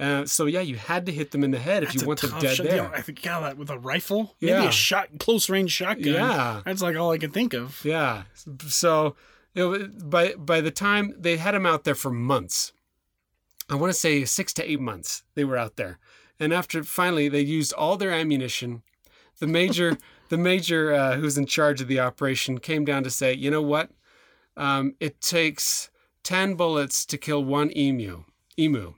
uh, so yeah you had to hit them in the head if That's you want them dead shot. there Yeah, I think yeah, that with a rifle. Maybe Yeah. a shot, close range shotgun. Yeah. That's like all I can think of. yeah so it, by by the time they had them out there for months i want to say six to eight months they were out there and after finally they used all their ammunition the major the major uh, who's in charge of the operation came down to say you know what um, it takes 10 bullets to kill one emu emu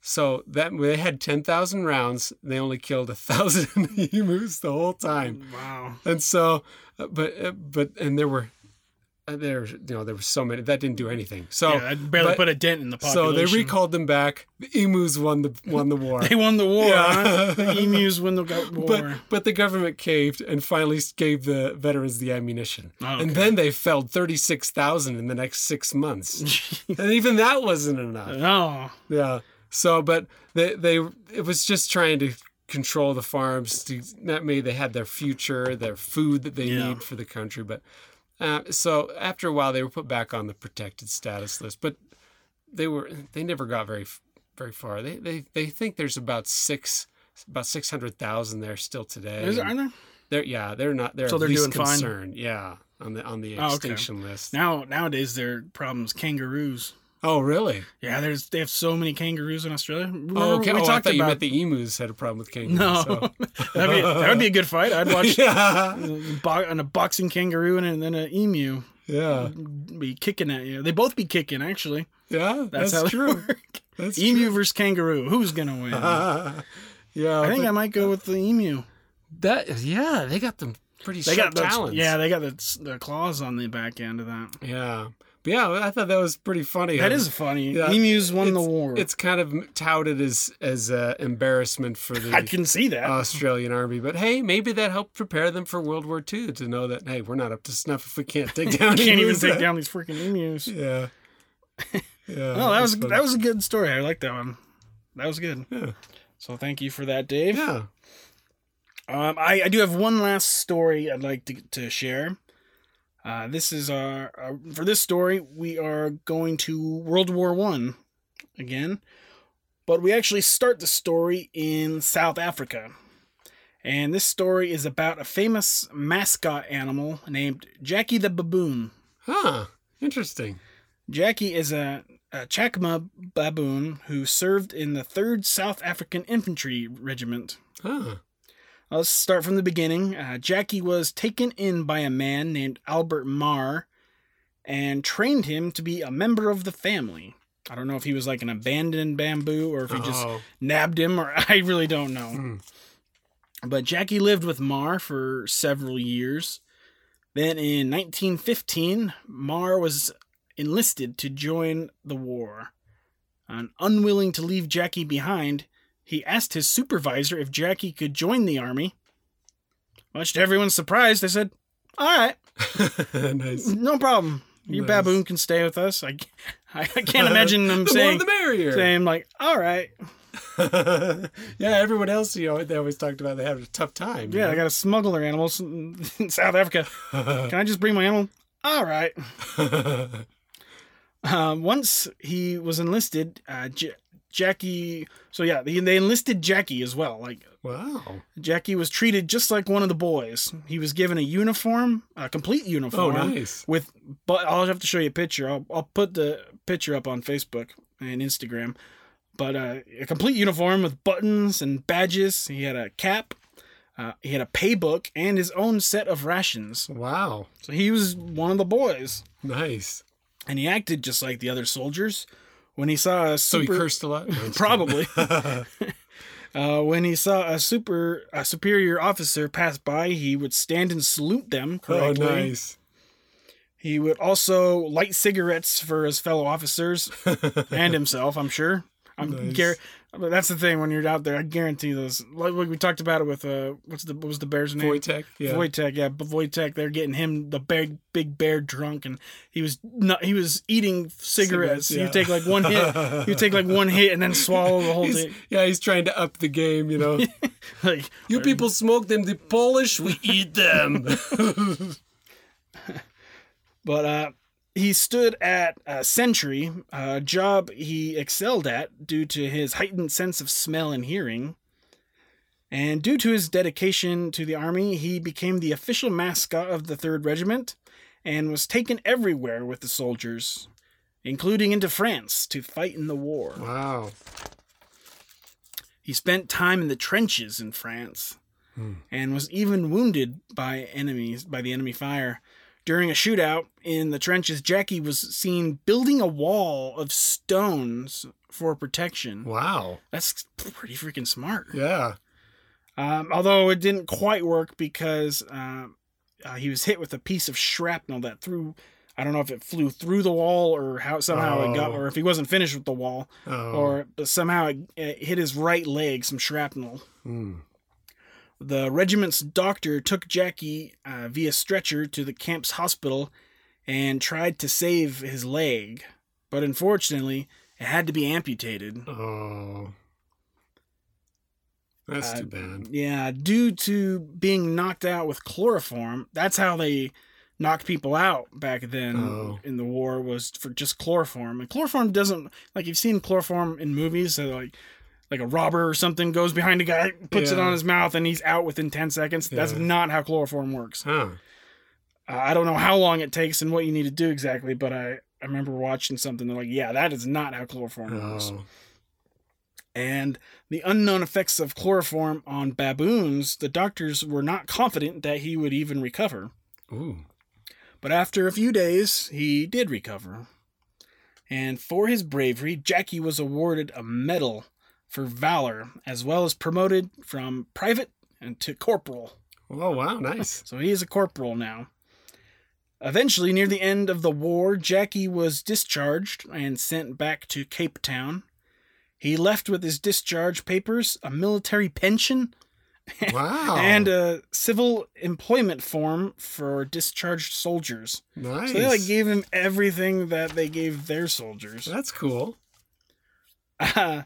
so that they had 10,000 rounds they only killed a thousand emus the whole time Wow. and so uh, but uh, but and there were uh, there you know there were so many that didn't do anything so yeah, I barely but- put a dent in the population. so they recalled them back the emus won the won the war They won the war. Yeah. huh? The emus won the war. but but the government caved and finally gave the veterans the ammunition Oh, and then they felled 36,000 in the next 6 months and even that wasn't enough oh, yeah. So, but they they it was just trying to control the farms. To, that made they had their future, their food that they Yeah. need for the country. But uh, so after a while, they were put back on the protected status list. But they were they never got very very far. They they they think there's about six about six hundred thousand there still today. is, are there? They're yeah they're not they're So they're least doing fine? concerned. Yeah. On the on the Oh, okay. extinction list. Now nowadays their problems kangaroos. Oh really? Yeah, there's they have so many kangaroos in Australia. Remember Oh, okay. we Oh, I talked thought you about meant the emus had a problem with kangaroos. no. so. that'd be, that would be a good fight. I'd watch yeah. bo- and a boxing kangaroo and then an emu Yeah. be kicking at you. They both be kicking actually. Yeah. That's, That's, how true. work. That's emu versus kangaroo. Who's gonna win? true. yeah. I think but I might go with the emu. that. Yeah, they got them pretty They sharp got those, talons. yeah, they got the, the claws on the back end of that. Yeah. But yeah, I thought that was pretty funny. That is funny. Yeah, Emus won the war. It's kind of touted as as uh, embarrassment for the I can see that. Australian army, but hey, maybe that helped prepare them for World War II to know that hey, we're not up to snuff if we can't take down. can't even take down these freaking emus. Yeah. Yeah. Oh, that was funny. that was a good story. I like that one. That was good. Yeah. So thank you for that, Dave. Yeah. Um, I, I do have one last story I'd like to, to share. Uh, this is our, our for this story we are going to World War One again, but we actually start the story in South Africa, and this story is about a famous mascot animal named Jackie the baboon. Huh. Interesting. Jackie is a, a Chacma baboon who served in the 3rd South African Infantry Regiment. Huh. Let's start from the beginning. Uh, Jackie was taken in by a man named Albert Marr and trained him to be a member of the family. I don't know if he was like an abandoned bamboo or if he just Oh. nabbed him, or I really don't know. Hmm. But Jackie lived with Marr for several years. Then in 1915, Marr was enlisted to join the war. And unwilling to leave Jackie behind, he asked his supervisor if Jackie could join the army. Much to everyone's surprise, they said, All right, nice. no problem. Your Nice. baboon can stay with us. I, I can't imagine them the saying, more the merrier. saying, like, All right. yeah, everyone else, you know, they always talked about they had a tough time. Yeah, know? I got to smuggle their animals in South Africa. Can I just bring my animal? All right. Um, once he was enlisted, uh, J- Jackie. So yeah, they, they enlisted Jackie as well. Like wow. Jackie was treated just like one of the boys. He was given a uniform, a complete uniform. Oh, uniform. nice. With, but I'll have to show you a picture. I'll, I'll put the picture up on Facebook and Instagram. But uh, a complete uniform with buttons and badges. He had a cap. Uh, he had a pay book and his own set of rations. Wow. So he was one of the boys, Nice. and he acted just like the other soldiers. When he saw a So he cursed a lot? No, I'm just Probably. uh, when he saw a super a superior officer pass by, he would stand and salute them correctly oh, nice. He would also light cigarettes for his fellow officers and himself. I'm sure. I'm Nice. gar- but that's the thing when you're out there. I guarantee those. Like we talked about it with uh, what's the what was the bear's name? Wojtek. Yeah. Wojtek, yeah, but Wojtek, they're getting him the big big bear drunk, and he was not, he was eating cigarettes. Cigarettes, yeah. take like one hit, you take like one hit and then swallow the whole He's, thing. yeah, he's trying to up the game, you know. Like you people smoke them, the Polish, we eat them. But uh, he stood at a sentry, a job he excelled at due to his heightened sense of smell and hearing. And due to his dedication to the army, he became the official mascot of the 3rd Regiment and was taken everywhere with the soldiers, including into France to fight in the war. wow. He spent time in the trenches in France Hmm. and was even wounded by enemies by the enemy fire. During a shootout in the trenches, Jackie was seen building a wall of stones for protection. Wow. That's pretty freaking smart. Yeah. Um, although it didn't quite work because uh, uh, he was hit with a piece of shrapnel that threw. I don't know if it flew through the wall or how somehow it got, Oh. or if he wasn't finished with the wall, Oh. or somehow it, it hit his right leg, some shrapnel. Hmm. The regiment's doctor took Jackie uh, via stretcher to the camp's hospital and tried to save his leg, but unfortunately, it had to be amputated. Oh. That's Uh, too bad. Yeah, due to being knocked out with chloroform, that's how they knocked people out back then Oh. in the war was for just chloroform. And chloroform doesn't like you've seen chloroform in movies, so like like a robber or something goes behind a guy, puts it on his mouth, and he's out within ten seconds. That's not how chloroform works. Huh. Uh, I don't know how long it takes and what you need to do exactly, but I, I remember watching something that like, yeah, that is not how chloroform works. Oh. And the unknown effects of chloroform on baboons, the doctors were not confident that he would even recover. Ooh. But after a few days, he did recover. And for his bravery, Jackie was awarded a medal for valor, as well as promoted from private and to corporal. Oh, wow. Nice. So he is a corporal now. Eventually, near the end of the war, Jackie was discharged and sent back to Cape Town. He left with his discharge papers, a military pension, Wow. and a civil employment form for discharged soldiers. nice. So they like gave him everything that they gave their soldiers. That's cool. Uh,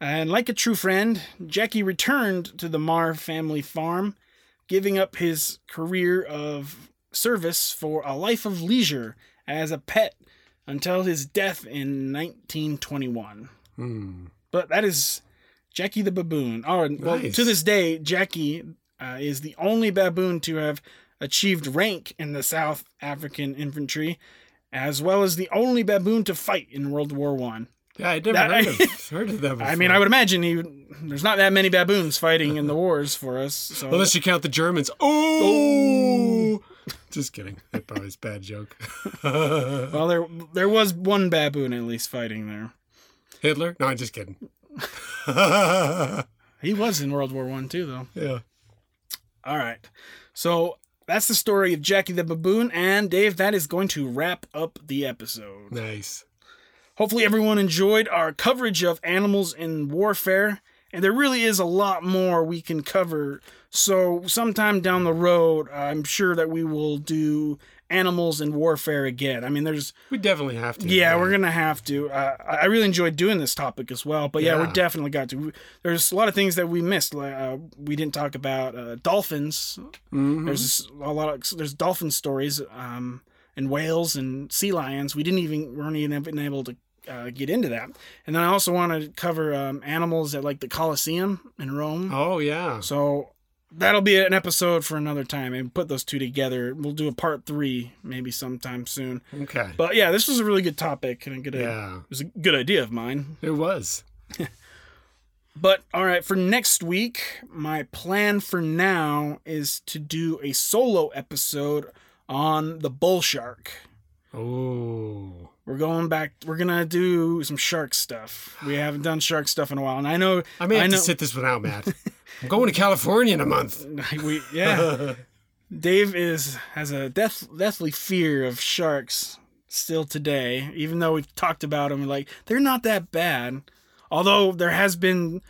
and like a true friend, Jackie returned to the Marr family farm, giving up his career of service for a life of leisure as a pet until his death in 1921. Hmm. But that is Jackie the baboon. Oh, well, Nice. to this day, Jackie uh, is the only baboon to have achieved rank in the South African infantry, as well as the only baboon to fight in World War One. Yeah, I'd never That- heard, of, heard of that before. I mean, I would imagine he, there's not that many baboons fighting in the wars for us. So Unless you count the Germans. Oh! Just kidding. That probably is a bad joke. well, there there was one baboon at least fighting there. Hitler? No, I'm just kidding. He was in World War One too, though. yeah. All right. So that's the story of Jackie the Baboon. And Dave, that is going to wrap up the episode. Nice. Hopefully, everyone enjoyed our coverage of animals in warfare. And there really is a lot more we can cover. So, sometime down the road, I'm sure that we will do animals in warfare again. I mean, there's, We definitely have to. yeah, we're going to have to. Uh, I really enjoyed doing this topic as well. But yeah, Yeah. we definitely got to. There's a lot of things that we missed. Like, uh, we didn't talk about uh, dolphins. Mhm. There's a lot of there's dolphin stories, um, and whales and sea lions. We didn't even weren't even able to uh, get into that. And then I also want to cover um, animals at like the Colosseum in Rome. Oh, yeah. So that'll be an episode for another time and put those two together. We'll do a part three maybe sometime soon. Okay. But yeah, this was a really good topic and a good Yeah. it was a good idea of mine. It was. But all right, for next week, my plan for now is to do a solo episode on the bull shark. Oh. We're going back. We're gonna do some shark stuff. We haven't done shark stuff in a while, and I know. I may have I know. to sit this one out, Matt. I'm going to California in a month. we yeah. Dave is has a death deathly fear of sharks still today, even though we've talked about them. Like they're not that bad, although there has been.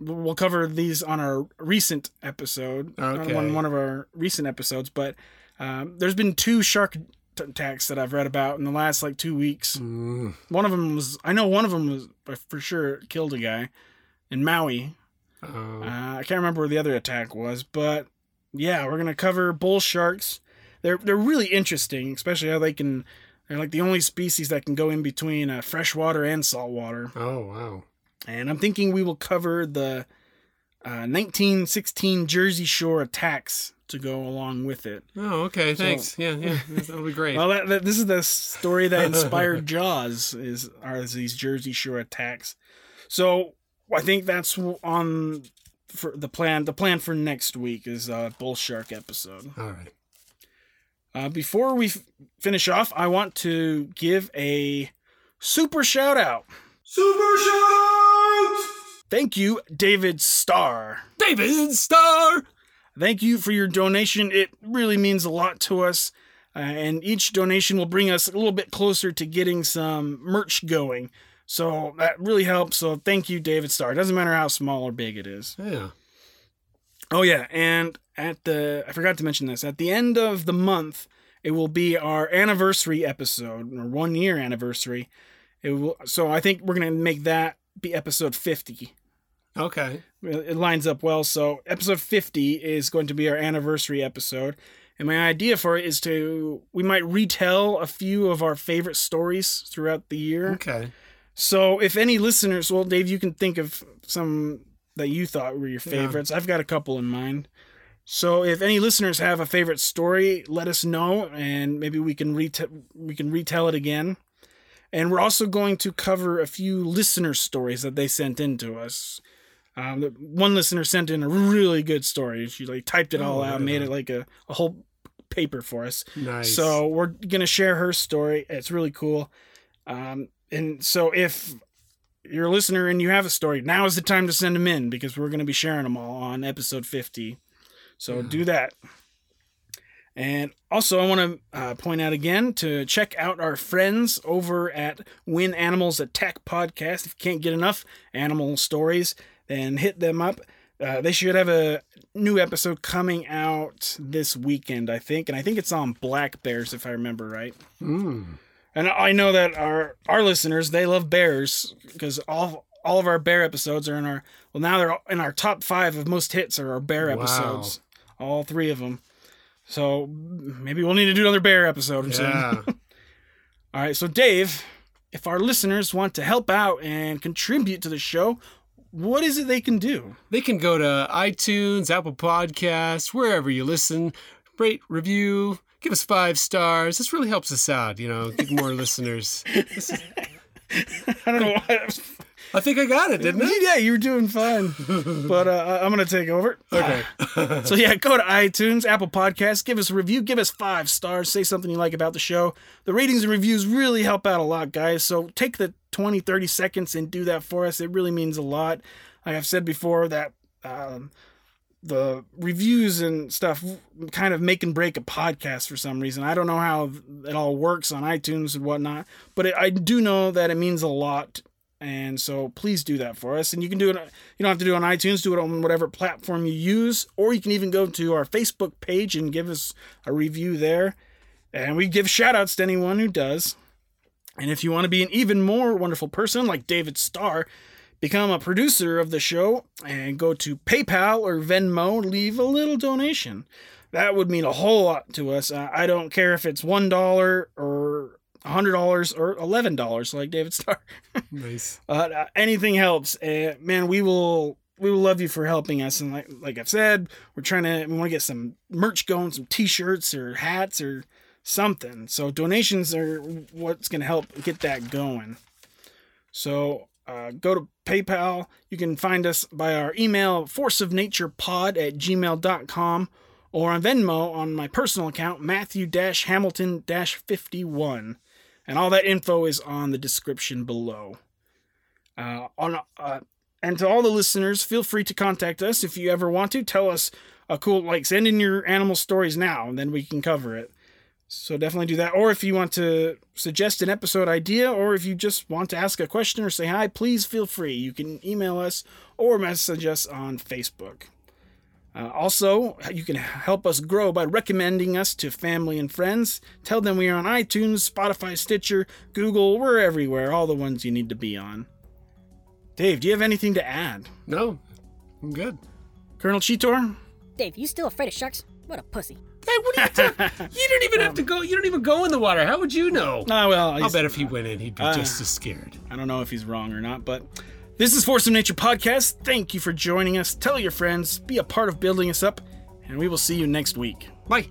We'll cover these on our recent episode, on Okay. one one of our recent episodes. But um, there's been two shark attacks that I've read about in the last like two weeks. Mm. One of them was I know one of them was uh, for sure killed a guy in Maui. Oh. Uh, I can't remember where the other attack was, but yeah, we're gonna cover bull sharks. They're they're really interesting, especially how they can. They're like the only species that can go in between uh, freshwater and saltwater. oh, wow. And I'm thinking we will cover the uh, 1916 Jersey Shore attacks to go along with it. Oh, okay. Thanks. yeah, yeah. That'll be great. Well, that, that, this is the story that inspired Jaws. Is are these Jersey Shore attacks? So I think that's on for the plan. The plan for next week is a bull shark episode. All right. Uh, before we f- finish off, I want to give a super shout out. Super shout! Out! Thank you, David Starr. David Starr! Thank you for your donation. It really means a lot to us. Uh, and each donation will bring us a little bit closer to getting some merch going. So that really helps. So thank you, David Starr. It doesn't matter how small or big it is. Yeah. Oh, yeah. And at the, I forgot to mention this, at the end of the month, it will be our anniversary episode, or one year anniversary. It will, so I think we're going to make that be episode 50. Okay. it lines up well. So episode 50 is going to be our anniversary episode. And my idea for it is to we might retell a few of our favorite stories throughout the year. Okay. So if any listeners, well Dave, you can think of some that you thought were your Yeah. favorites. I've got a couple in mind. So if any listeners have a favorite story, let us know and maybe we can retell we can retell it again. And we're also going to cover a few listener stories that they sent in to us. Um, the- one listener sent in a really good story. She like typed it all Oh, out, yeah. made it like a, a whole paper for us. Nice. So we're gonna share her story. It's really cool. Um, and so if you're a listener and you have a story, now is the time to send them in because we're gonna be sharing them all on episode 50. So Yeah. do that. And also, I want to uh, point out again to check out our friends over at When Animals Attack podcast. If you can't get enough animal stories, then hit them up. Uh, they should have a new episode coming out this weekend, I think, and I think it's on black bears, if I remember right. Mm. And I know that our our listeners they love bears because all all of our bear episodes are in our well now they're in our top five of most hits are our bear Wow. episodes, all three of them. So maybe we'll need to do another bear episode. Yeah. All right, so Dave, if our listeners want to help out and contribute to the show, what is it they can do? They can go to iTunes, Apple Podcasts, wherever you listen. rate, review, give us five stars. This really helps us out, you know, get more listeners. I don't know why. I think I got it, didn't I? Yeah, you were doing fine. but uh, I'm going to take over. Okay. So yeah, go to iTunes, Apple Podcasts, give us a review, give us five stars, say something you like about the show. The ratings and reviews really help out a lot, guys. So take the 20, 30 seconds and do that for us. It really means a lot. Like I've said before, that um, the reviews and stuff kind of make and break a podcast for some reason. I don't know how it all works on iTunes and whatnot, but it, I do know that it means a lot. And so please do that for us. And you can do it, you don't have to do it on iTunes, do it on whatever platform you use, or you can even go to our Facebook page and give us a review there. And we give shout outs to anyone who does. And if you want to be an even more wonderful person like David Starr, become a producer of the show and go to PayPal or Venmo, leave a little donation. That would mean a whole lot to us. I don't care if it's $1 or $100 or $11 like David Starr. nice. Uh, anything helps. Uh, man, we will we will love you for helping us. And like like I've said, we're trying to we want to get some merch going, some t-shirts or hats or something. So donations are what's going to help get that going. So uh, go to PayPal. You can find us by our email, forceofnaturepod at gmail.com, or on Venmo on my personal account, Matthew Hamilton 51. And all that info is on the description below. Uh, on uh, and to all the listeners, feel free to contact us if you ever want to. Tell us a cool like send in your animal stories now, and then we can cover it. So definitely do that. Or if you want to suggest an episode idea, or if you just want to ask a question or say hi, please feel free. You can email us or message us on Facebook. Uh, also, you can help us grow by recommending us to family and friends. Tell them we are on iTunes, Spotify, Stitcher, Google. We're everywhere, all the ones you need to be on. Dave, do you have anything to add? No, I'm good. Colonel Cheetor? Dave, you still afraid of sharks? What a pussy. Hey, what are you talking? you don't even have to go. You don't even go in the water. How would you know? Ah, well, I'll bet if he went in, he'd be Uh, just as scared. I don't know if he's wrong or not, but this is Force of Nature Podcast. Thank you for joining us. Tell your friends, be a part of building us up, and we will see you next week. Bye.